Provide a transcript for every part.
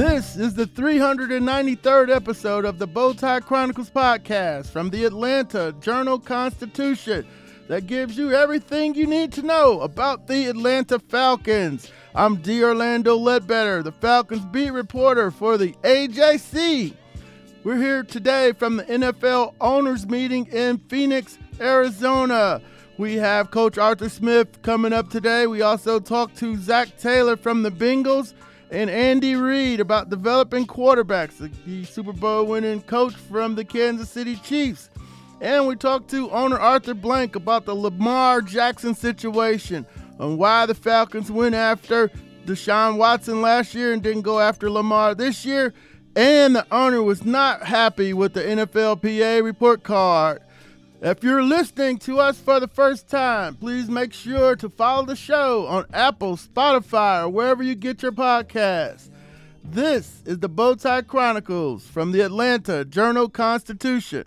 This is the 393rd episode of the Bowtie Chronicles podcast from the Atlanta Journal Constitution that gives you everything you need to know about the Atlanta Falcons. I'm D. Orlando Ledbetter, the Falcons beat reporter for the AJC. We're here today from the NFL owners meeting in Phoenix, Arizona. We have Coach Arthur Smith coming up today. We also talked to Zac Taylor from the Bengals and Andy Reid about developing quarterbacks, the Super Bowl winning coach from the Kansas City Chiefs. And we talked to owner Arthur Blank about the Lamar Jackson situation and why the Falcons went after Deshaun Watson last year and didn't go after Lamar this year. And the owner was not happy with the NFLPA report card. If you're listening to us for the first time, please make sure to follow the show on Apple, Spotify, or wherever you get your podcasts. This is the Bowtie Chronicles from the Atlanta Journal Constitution.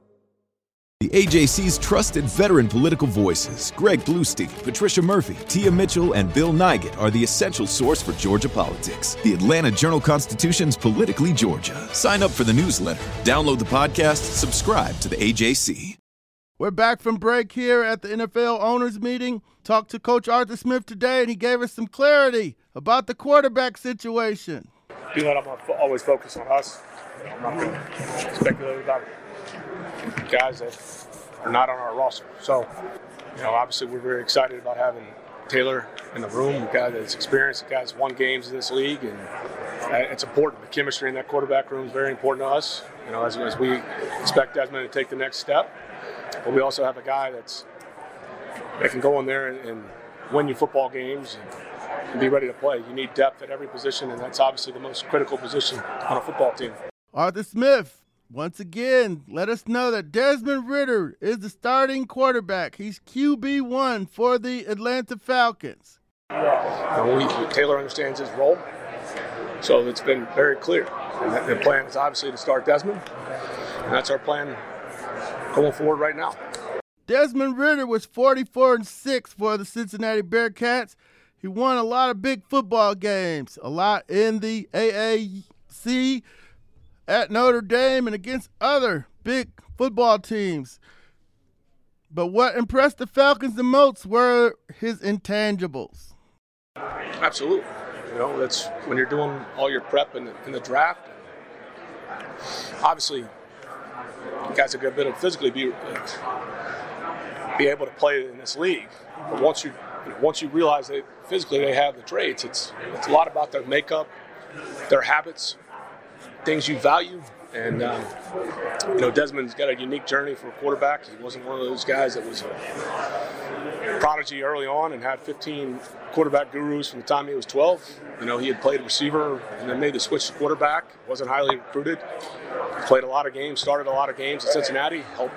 The AJC's trusted veteran political voices, Greg Bluestein, Patricia Murphy, Tia Mitchell, and Bill Nigut, are the essential source for Georgia politics. The Atlanta Journal Constitution's Politically Georgia. Sign up for the newsletter, download the podcast, subscribe to the AJC. We're back from break here at the NFL owners meeting. Talked to Coach Arthur Smith today, and he gave us some clarity about the quarterback situation. Being that I'm always focused on us, I'm not going to speculate about guys that are not on our roster. So, you know, obviously we're very excited about having Taylor in the room, a guy that's experienced, a guy that's won games in this league, and it's important. The chemistry in that quarterback room is very important to us. You know, as, as we expect Desmond to take the next step, but we also have a guy that's that can go in there and, and win you football games and, and be ready to play. You need depth at every position, and that's obviously the most critical position on a football team. Arthur Smith, once again, let us know that Desmond Ridder is the starting quarterback. He's QB1 for the Atlanta Falcons. we, Taylor understands his role, so it's been very clear. And the plan is obviously to start Desmond, and that's our plan going forward right now. Desmond Ridder was 44 and 6 for the Cincinnati Bearcats. He won a lot of big football games, a lot in the AAC at Notre Dame and against other big football teams. But what impressed the Falcons the most were his intangibles. Absolutely. You know, that's when you're doing all your prep in the, in the draft. Obviously, guys have got a bit of physically be, be able to play in this league. But once you once you realize that physically they have the traits, it's it's a lot about their makeup, their habits, things you value. And um, you know, Desmond's got a unique journey for a quarterback. He wasn't one of those guys that was a prodigy early on and had 15 quarterback gurus from the time he was 12. You know, he had played receiver and then made the switch to quarterback. wasn't highly recruited. Played a lot of games, started a lot of games at Cincinnati. Helped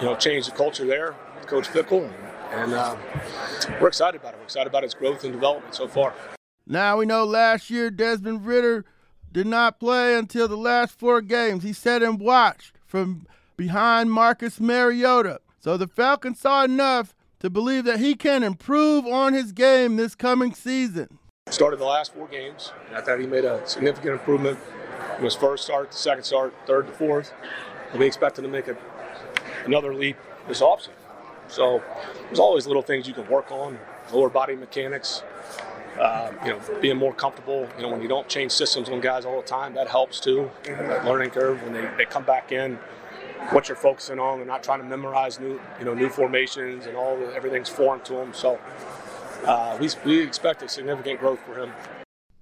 you know change the culture there Coach Fickell. And uh, we're excited about it. We're excited about his growth and development so far. Now we know last year Desmond Ridder did not play until the last four games. He sat and watched from behind Marcus Mariota. So the Falcons saw enough to believe that he can improve on his game this coming season. Started the last four games. I thought he made a significant improvement from his first start, the second start, third to fourth. And we expect him to make a, another leap this offseason. So there's always little things you can work on, lower body mechanics, uh, you know, being more comfortable. You know, when you don't change systems on guys all the time, that helps too. That learning curve when they, they come back in, what you're focusing on. They're not trying to memorize new, you know, new formations and all the, everything's foreign to them. So uh, we we expect a significant growth for him.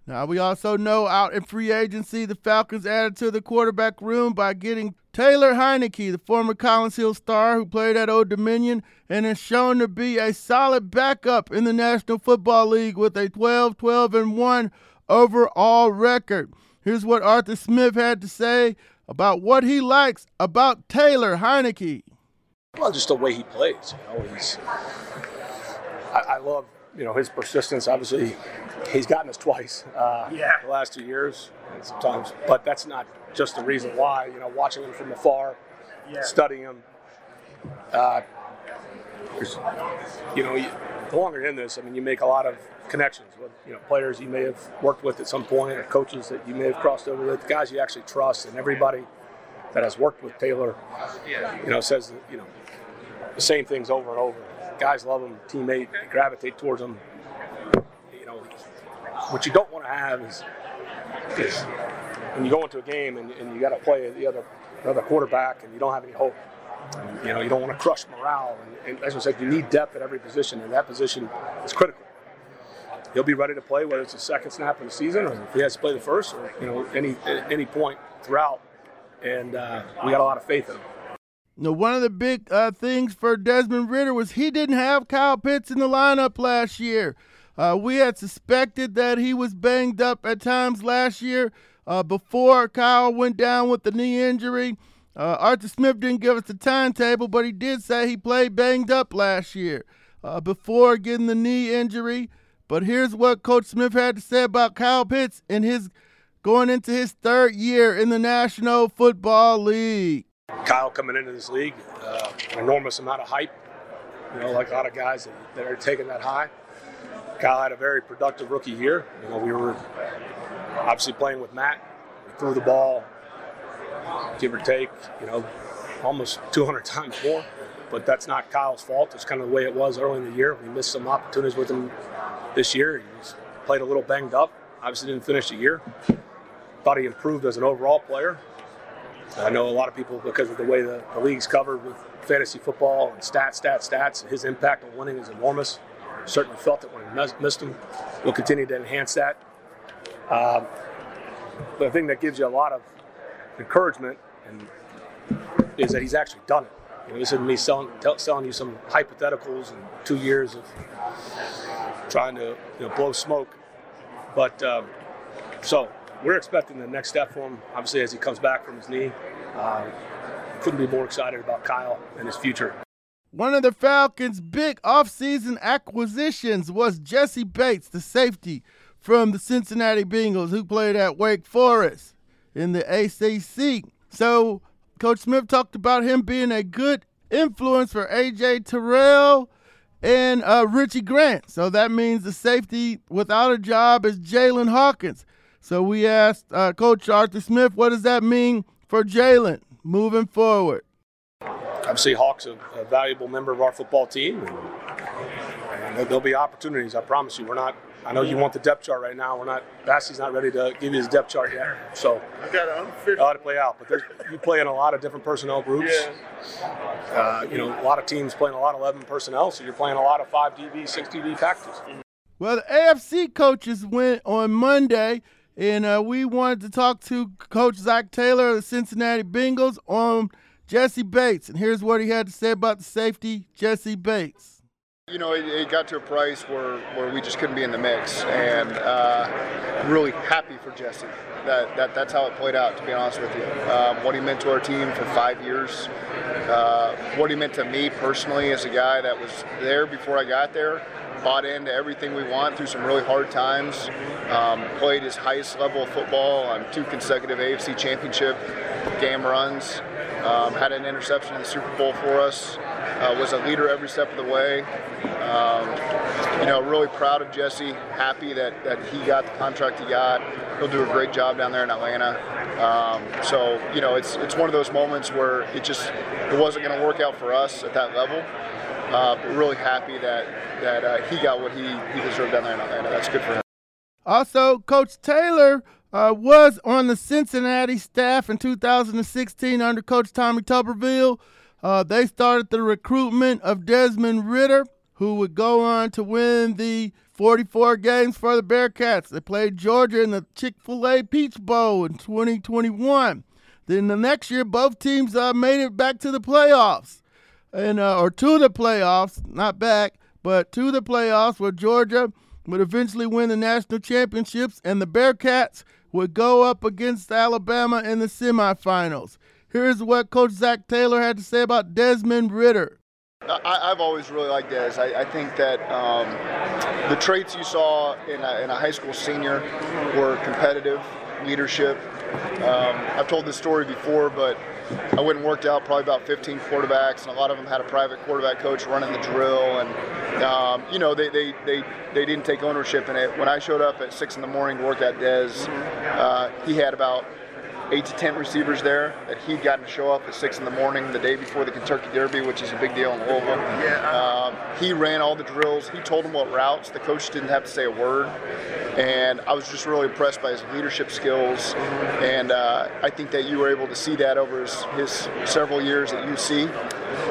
Now, we also know out in free agency, the Falcons added to the quarterback room by getting Taylor Heinicke, the former Collins Hill star who played at Old Dominion and is shown to be a solid backup in the National Football League with a 12 12 and 1 overall record. Here's what Arthur Smith had to say about what he likes about Taylor Heinicke. Well, just the way he plays. You know, he's. I, I love you know his persistence. Obviously, he's gotten us twice. Uh, yeah. The last two years, sometimes, but that's not just the reason why. You know, watching him from afar, yeah. studying him. Uh, you know, the longer you're in this, I mean, you make a lot of connections with you know players you may have worked with at some point, or coaches that you may have crossed over with, guys you actually trust, and everybody that has worked with Taylor, you know, says you know the same things over and over. Guys love him, teammate, gravitate towards him. You know, what you don't want to have is, is when you go into a game and, and you got to play the other other quarterback and you don't have any hope. You know, you don't want to crush morale. And, and as I said, you need depth at every position, and that position is critical. He'll be ready to play whether it's the second snap of the season or if he has to play the first, or you know, any any point throughout. And uh, we got a lot of faith in him. Now, one of the big uh, things for Desmond Ridder was he didn't have Kyle Pitts in the lineup last year. Uh, we had suspected that he was banged up at times last year uh, before Kyle went down with the knee injury. Uh, Arthur Smith didn't give us the timetable, but he did say he played banged up last year uh, before getting the knee injury. But here's what Coach Smith had to say about Kyle Pitts in his going into his third year in the National Football League. Kyle coming into this league, uh, an enormous amount of hype. You know, like a lot of guys that, that are taking that high. Kyle had a very productive rookie year. You know, we were obviously playing with Matt. We threw the ball, give or take, you know, almost 200 times more. But that's not Kyle's fault. It's kind of the way it was early in the year. We missed some opportunities with him this year. He played a little banged up. Obviously, didn't finish the year. Thought he improved as an overall player. I know a lot of people, because of the way the, the league's covered with fantasy football and stats, stats, stats, his impact on winning is enormous. Certainly felt it when he missed him. We'll continue to enhance that. Um, the thing that gives you a lot of encouragement and is that he's actually done it. You know, this isn't me selling, tell, selling you some hypotheticals and two years of trying to you know, blow smoke. But um, so we're expecting the next step for him, obviously, as he comes back from his knee. Uh, couldn't be more excited about Kyle and his future. One of the Falcons' big offseason acquisitions was Jessie Bates, the safety from the Cincinnati Bengals, who played at Wake Forest in the ACC. So, Coach Smith talked about him being a good influence for AJ Terrell and uh, Richie Grant. So that means the safety without a job is Jaylinn Hawkins. So we asked uh, Coach Arthur Smith, what does that mean for Jaylinn moving forward? Obviously, Hawk's a, a valuable member of our football team, and, and, there'll be opportunities. I promise you. We're not. I know you want the depth chart right now. We're not. Bassey's not ready to give you his depth chart yet. So I got to play out. But you play in a lot of different personnel groups. Yeah. Uh, you know, a lot of teams playing a lot of 11 personnel, so you're playing a lot of five DB, six DB packages. Well, the AFC coaches went on Monday and uh, we wanted to talk to Coach Zac Taylor of the Cincinnati Bengals on Jessie Bates. And here's what he had to say about the safety, Jessie Bates. You know, it, it, got to a price where, where we just couldn't be in the mix, and uh, really happy for Jessie. That, that that's how it played out. To be honest with you, um, what he meant to our team for five years, uh, what he meant to me personally as a guy that was there before I got there, bought into everything we want through some really hard times. Um, played his highest level of football on two consecutive AFC Championship game runs. Um, had an interception in the Super Bowl for us. Uh, was a leader every step of the way. Um, you know, really proud of Jessie. Happy that, that he got the contract he got. He'll do a great job down there in Atlanta. Um, so you know, it's it's one of those moments where it just it wasn't going to work out for us at that level. Uh, but really happy that that uh, he got what he, he deserved down there in Atlanta. That's good for him. Also, Coach Taylor uh, was on the Cincinnati staff in 2016 under Coach Tommy Tuberville. Uh, they started the recruitment of Desmond Ridder, who would go on to win the 44 games for the Bearcats. They played Georgia in the Chick fil A Peach Bowl in 2021. Then the next year, both teams uh, made it back to the playoffs, and uh, or to the playoffs, not back but to the playoffs where Georgia would eventually win the national championships, and the Bearcats would go up against Alabama in the semifinals. Here's what Coach Zac Taylor had to say about Desmond Ridder. I, have always really liked Des. I, I think that um, the traits you saw in a, in a, high school senior were competitive, leadership. Um, I've told this story before, but I went and worked out probably about 15 quarterbacks, and a lot of them had a private quarterback coach running the drill, and um, you know they, they, they, they didn't take ownership in it. When I showed up at six in the morning to work at Des, uh, he had about eight to ten receivers there that he'd gotten to show up at six in the morning the day before the Kentucky Derby, which is a big deal in Louisville. Um, he ran all the drills. He told them what routes. The coach didn't have to say a word, and I was just really impressed by his leadership skills. And uh, I think that you were able to see that over his, his several years at UC.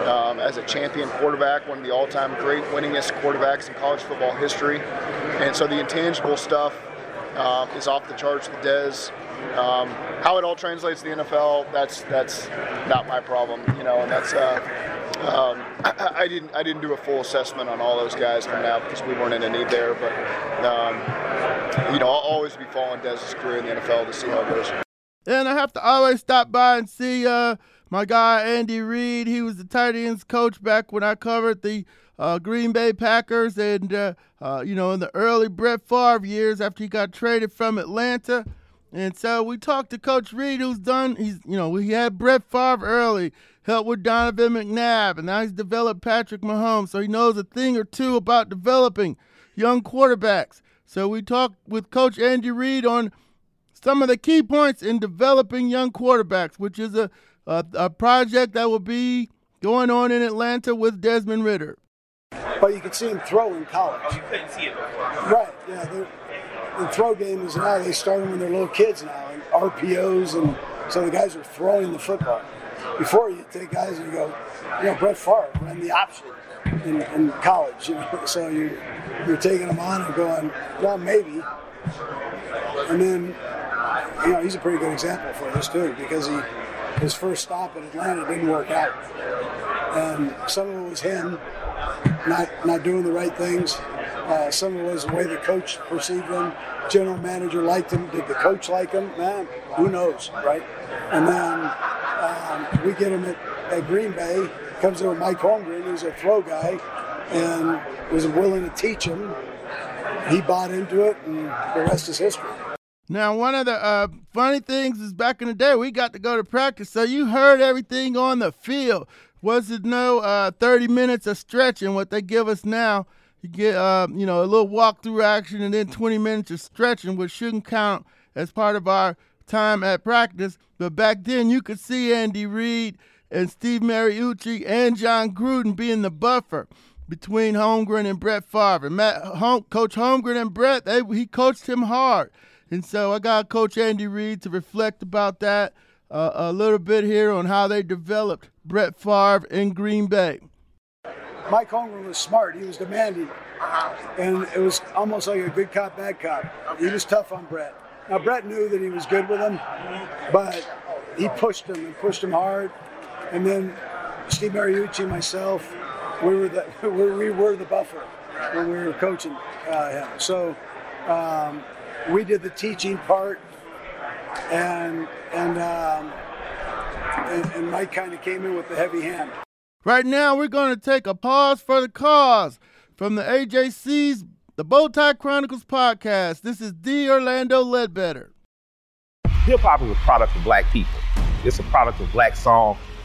Um, as a champion quarterback, one of the all-time great winningest quarterbacks in college football history, and so the intangible stuff uh, is off the charts with Des. Um, how it all translates to the NFL, that's that's not my problem, you know, and that's. Uh, um, I, I, didn't I didn't do a full assessment on all those guys coming out because we weren't in a need there, but um, you know I'll always be following Dez's career in the NFL to see how it goes. And I have to always stop by and see uh, my guy Andy Reid. He was the tight ends coach back when I covered the uh, Green Bay Packers, and uh, uh you know in the early Brett Favre years after he got traded from Atlanta. And so we talked to Coach Reid, who's done. He's you know he had Brett Favre early, helped with Donovan McNabb, and now he's developed Patrick Mahomes, so he knows a thing or two about developing young quarterbacks. So we talked with Coach Andy Reid on some of the key points in developing young quarterbacks, which is a a, a project that will be going on in Atlanta with Desmond Ridder. But you can see him throw in college. Oh, you couldn't see it before. Right. Yeah the throw game is now they start them when they're little kids now, and RPOs, and so the guys are throwing the football. Before you take guys and you go, you know, Brett Favre ran the option in, in college, you know, so you you're taking them on and going, well, maybe, and then you know he's a pretty good example for this too because he his first stop in Atlanta didn't work out, and some of it was him not not doing the right things uh, some of it was the way the coach perceived them, General manager liked them. Did the coach like them? Man, who knows, right? And then um, we get him at, at Green Bay. Comes in with Mike Holmgren, who's a throw guy, and was willing to teach him. He bought into it, and the rest is history. Now, one of the uh, funny things is back in the day, we got to go to practice, so you heard everything on the field. Was it no uh, 30 minutes of stretching, what they give us now? You get uh, you know a little walkthrough action and then 20 minutes of stretching, which shouldn't count as part of our time at practice. But back then, you could see Andy Reid and Steve Mariucci and Jon Gruden being the buffer between Holmgren and Brett Favre. Matt, Hom- Coach Holmgren and Brett, they, he coached him hard. And so I got Coach Andy Reid to reflect about that uh, a little bit here on how they developed Brett Favre in Green Bay. Mike Holmgren was smart. He was demanding. Uh-huh. And it was almost like a good cop, bad cop. Okay. He was tough on Brett. Now, Brett knew that he was good with him, but he pushed him and pushed him hard. And then Steve Mariucci, myself, we were the, we were the buffer when we were coaching uh, him. So um, we did the teaching part, and and um, and, and Mike kind of came in with the heavy hand. Right now, we're going to take a pause for the cause from the AJC's The Bowtie Chronicles podcast. This is D. Orlando Ledbetter. Hip hop is a product of black people. It's a product of black song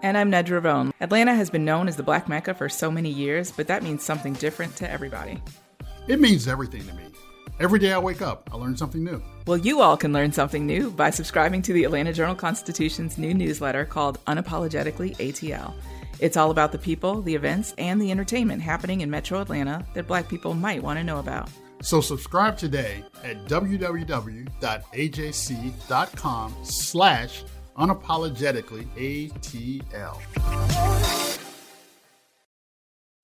And I'm Nedra Rhone. Atlanta has been known as the Black Mecca for so many years, but that means something different to everybody. It means everything to me. Every day I wake up, I learn something new. Well, you all can learn something new by subscribing to the Atlanta Journal Constitution's new newsletter called Unapologetically ATL. It's all about the people, the events, and the entertainment happening in metro Atlanta that black people might want to know about. So subscribe today at www.ajc.com slash unapologetically ATL.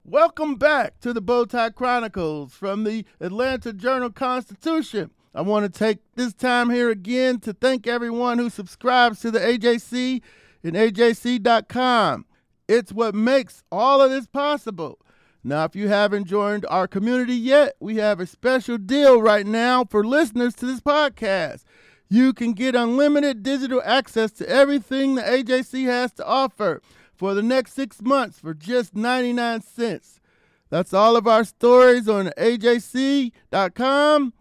Welcome back to the Bowtie Chronicles from the Atlanta Journal Constitution. I want to take this time here again to thank everyone who subscribes to the AJC and AJC.com. It's what makes all of this possible. Now, if you haven't joined our community yet, we have a special deal right now for listeners to this podcast. You can get unlimited digital access to everything the AJC has to offer for the next six months for just 99 cents. That's all of our stories on AJC.com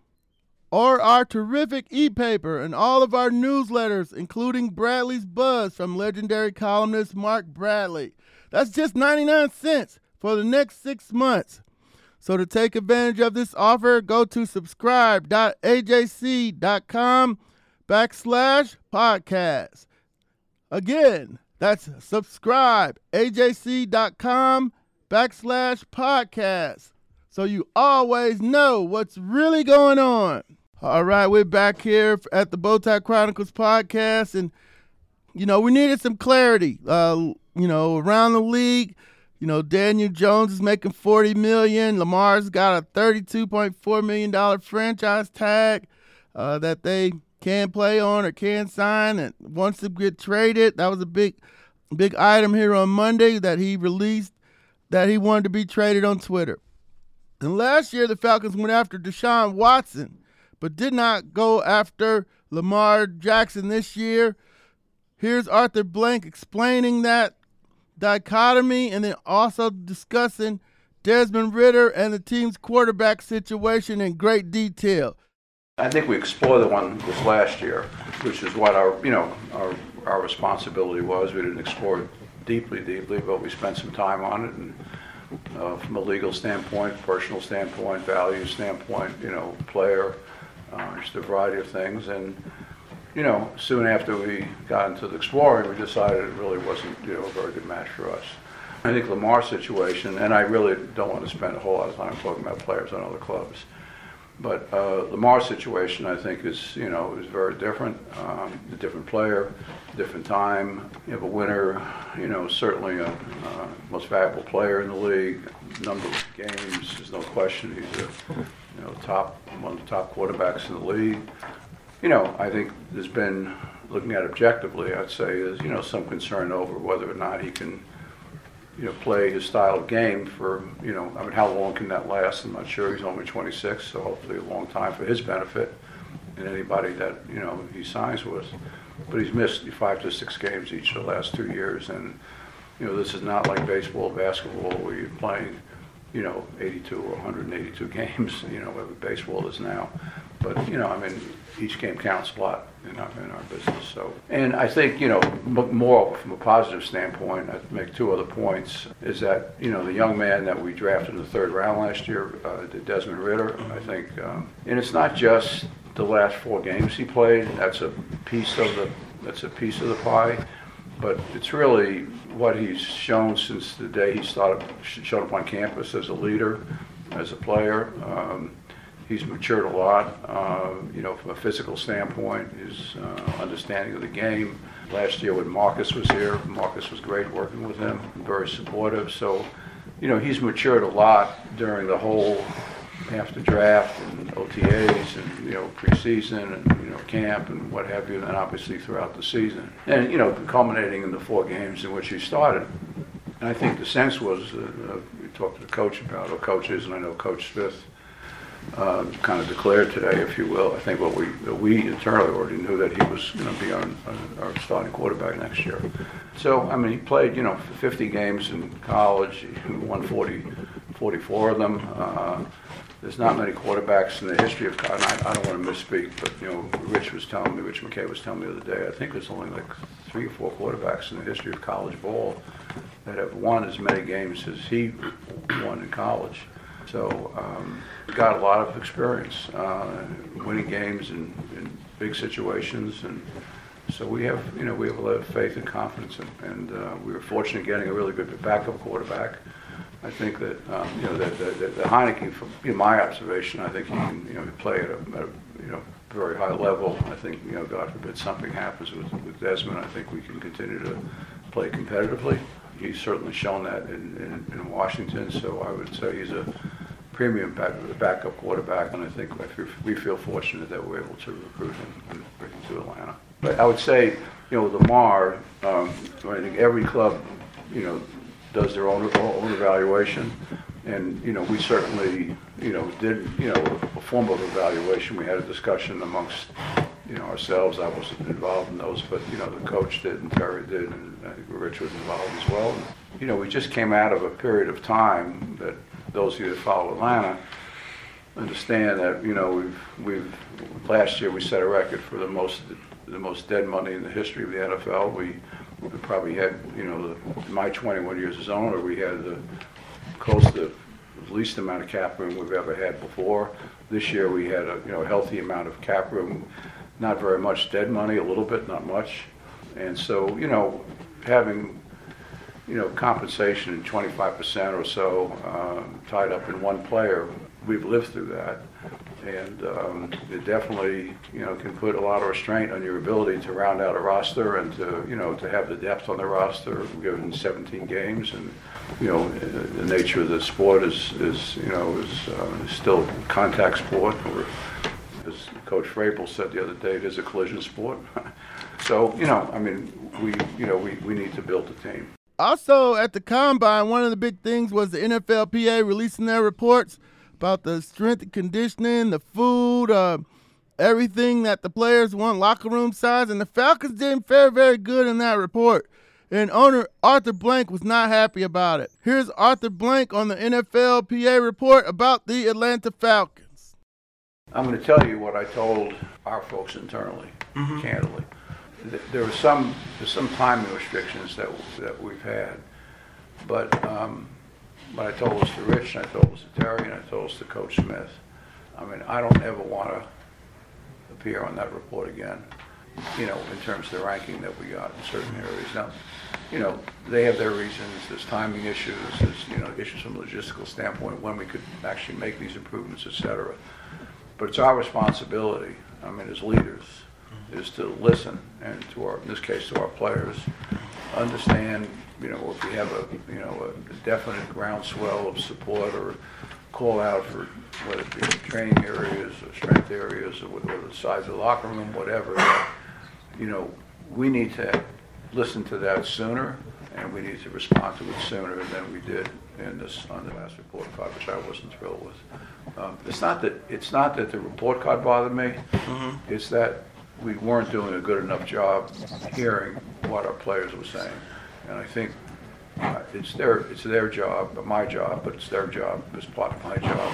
or our terrific e paper and all of our newsletters, including Bradley's Buzz from legendary columnist Mark Bradley. That's just 99 cents for the next six months. So to take advantage of this offer, go to subscribe.ajc.com backslash podcast. Again, that's subscribe.ajc.com backslash podcast. So you always know what's really going on. All right, we're back here at the Bowtie Chronicles podcast, and you know we needed some clarity. Uh, you know, around the league, you know, Daniel Jones is making forty million. Lamar's got a thirty-two point four million dollar franchise tag uh, that they can play on or can sign, and wants to get traded. That was a big, big item here on Monday that he released that he wanted to be traded on Twitter. And last year, the Falcons went after Deshaun Watson but did not go after Lamar Jackson this year. Here's Arthur Blank explaining that dichotomy and then also discussing Desmond Ridder and the team's quarterback situation in great detail. I think we explored the one this last year, which is what our, you know, our, our responsibility was. We didn't explore it deeply, deeply, but we spent some time on it. And uh, from a legal standpoint, personal standpoint, value standpoint, you know, player, uh, just a variety of things. And, you know, soon after we got into the exploring, we decided it really wasn't, you know, a very good match for us. I think Lamar's situation, and I really don't want to spend a whole lot of time talking about players on other clubs, but uh, Lamar's situation, I think, is you know is very different. Um, a different player, different time. You have a winner, you know, certainly a uh, most valuable player in the league. Number of games, there's no question. He's a you know top one of the top quarterbacks in the league. You know, I think there's been looking at objectively, I'd say, is you know some concern over whether or not he can you know, play his style of game for, you know, I mean, how long can that last? I'm not sure. He's only 26, so hopefully a long time for his benefit and anybody that, you know, he signs with. But he's missed five to six games each of the last two years. And, you know, this is not like baseball, basketball, where you're playing, you know, 82 or 182 games, you know, where baseball is now. But, you know, I mean, each game counts a lot in our, in our business. So, and I think you know more from a positive standpoint. I'd make two other points. Is that you know the young man that we drafted in the third round last year, uh, Desmond Ridder. I think, um, and it's not just the last four games he played. That's a piece of the that's a piece of the pie. But it's really what he's shown since the day he started showed up on campus as a leader, as a player. Um, he's matured a lot, uh, you know, from a physical standpoint, his uh, understanding of the game. Last year when Marcus was here, Marcus was great working with him, very supportive. So, you know, he's matured a lot during the whole after draft and OTAs and, you know, preseason and, you know, camp and what have you, and obviously throughout the season. And, you know, culminating in the four games in which he started. And I think the sense was, uh, uh we talked to the coach about, or coaches, and I know Coach Smith uh, kind of declared today, if you will. I think what we we internally already knew that he was going to be our, our starting quarterback next year. So I mean, he played you know 50 games in college. He won 40, 44 of them. Uh, there's not many quarterbacks in the history of college. I, I don't want to misspeak, but you know, Rich was telling me, Rich McKay was telling me the other day. I think there's only like three or four quarterbacks in the history of college ball that have won as many games as he won in college. So um, got a lot of experience uh, winning games in, in, big situations, and so we have you know we have a lot of faith and confidence, in, and uh, we were fortunate getting a really good backup quarterback. I think that um, you know that the, the, Heinicke, from in my observation, I think he can you know play at a, at a you know very high level. I think you know God forbid something happens with, with Desmond, I think we can continue to play competitively. He's certainly shown that in, in, in Washington, so I would say he's a premium back, backup quarterback, and I think we feel fortunate that we're able to recruit him and bring him to Atlanta. But I would say, you know, Lamar, um, I think every club, you know, does their own, own evaluation. And, you know, we certainly, you know, did, you know, a form of evaluation. We had a discussion amongst, you know, ourselves. I wasn't involved in those, but, you know, the coach did and Terry did, and I think Rich was involved as well. And, you know, we just came out of a period of time that those of you that follow Atlanta understand that, you know, we've, we've, last year we set a record for the most, the most dead money in the history of the NFL. We, we probably had, you know, the, my 21 years as owner, we had the close to the least amount of cap room we've ever had before. This year we had a, you know, healthy amount of cap room, not very much dead money, a little bit, not much. And so, you know, having you know, compensation in 25% or so um, tied up in one player. We've lived through that. And um, it definitely, you know, can put a lot of restraint on your ability to round out a roster and to, you know, to have the depth on the roster given 17 games. And, you know, the nature of the sport is, is you know, is, uh, still contact sport. Or, as Coach Vrabel said the other day, it is a collision sport. so, you know, I mean, we, you know, we, we need to build a team. Also, at the combine, one of the big things was the NFLPA releasing their reports about the strength and conditioning, the food, uh, everything that the players want, locker room size, and the Falcons didn't fare very good in that report. And owner Arthur Blank was not happy about it. Here's Arthur Blank on the NFLPA report about the Atlanta Falcons. I'm going to tell you what I told our folks internally, mm-hmm. candidly there were some some timing restrictions that that we've had, but um, but I told this to Rich, and I told this to Terry, and I told this to Coach Smith. I mean, I don't ever want to appear on that report again. You know, in terms of the ranking that we got in certain areas. Now, you know, they have their reasons. There's timing issues. There's you know issues from a logistical standpoint when we could actually make these improvements, et cetera. But it's our responsibility. I mean, as leaders is to listen and to our, in this case, to our players, understand, you know, if we have a, you know, a definite groundswell of support or call out for whether it be training areas or strength areas or whether the size of the locker room, whatever, you know, we need to listen to that sooner and we need to respond to it sooner than we did in this on the last report card, which I wasn't thrilled with. Um, it's not that it's not that the report card bothered me. Mm-hmm. It's that we weren't doing a good enough job hearing what our players were saying. And I think uh, it's their it's their job, but my job, but it's their job as part of my job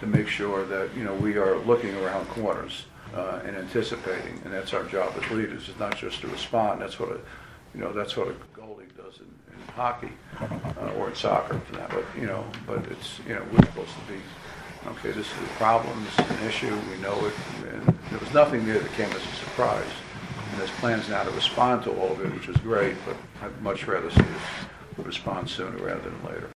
to make sure that you know we are looking around corners uh, and anticipating, and that's our job as leaders. It's not just to respond. That's what a you know that's what a goalie does in, in hockey uh, or in soccer for that. But you know, but it's you know we're supposed to be okay, this is a problem, this is an issue, we know it, and there was nothing there that came as a surprise. And there's plans now to respond to all of it, which is great, but I'd much rather see us respond sooner rather than later.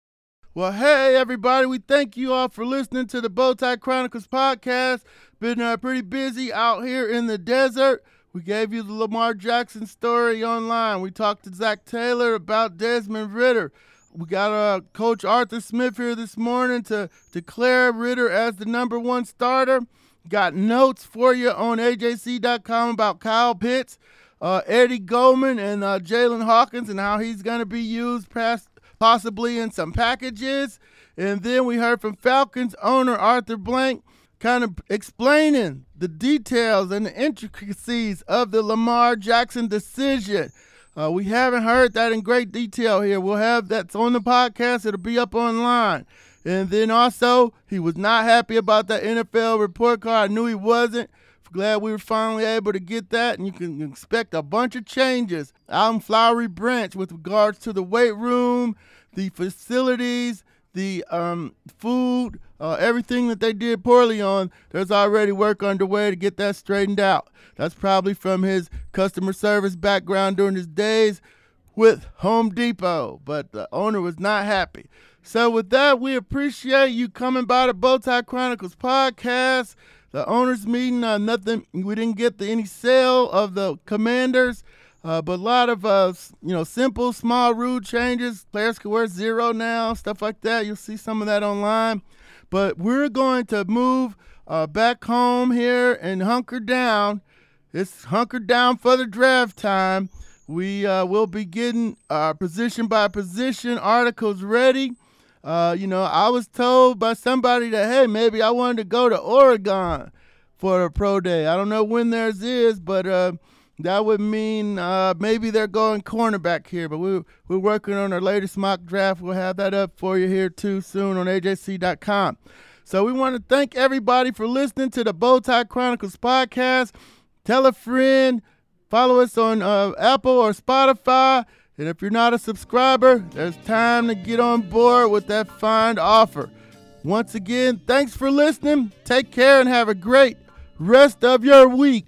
Well, hey, everybody, we thank you all for listening to the Bowtie Chronicles podcast. Been uh, pretty busy out here in the desert. We gave you the Lamar Jackson story online. We talked to Zac Taylor about Desmond Ridder. We got uh, Coach Arthur Smith here this morning to declare Ridder as the number one starter. Got notes for you on AJC.com about Kyle Pitts, uh, Eddie Goldman, and uh, Jaylinn Hawkins and how he's going to be used past, possibly in some packages. And then we heard from Falcons owner Arthur Blank kind of explaining the details and the intricacies of the Lamar Jackson decision. Uh, we haven't heard that in great detail here. We'll have that's on the podcast. It'll be up online. And then also, he was not happy about that NFL report card. I knew he wasn't. Glad we were finally able to get that, and you can expect a bunch of changes out in Flowery Branch with regards to the weight room, the facilities, the um, food, uh, everything that they did poorly on, there's already work underway to get that straightened out. That's probably from his customer service background during his days with Home Depot, but the owner was not happy. So with that, we appreciate you coming by the Bowtie Chronicles podcast. The owners meeting, uh, nothing. We didn't get the, any sale of the Commanders, uh, but a lot of uh, you know simple, small rule changes. Players can wear zero now, stuff like that. You'll see some of that online. But we're going to move uh, back home here and hunker down. It's hunker down for the draft time. We uh, will be getting our position by position articles ready. Uh, you know, I was told by somebody that, hey, maybe I wanted to go to Oregon for a pro day. I don't know when theirs is, but uh, that would mean uh, maybe they're going cornerback here. But we, we're working on our latest mock draft. We'll have that up for you here too soon on AJC.com. So we want to thank everybody for listening to the Bowtie Chronicles podcast. Tell a friend. Follow us on uh, Apple or Spotify. And if you're not a subscriber, there's time to get on board with that fine offer. Once again, thanks for listening. Take care and have a great rest of your week.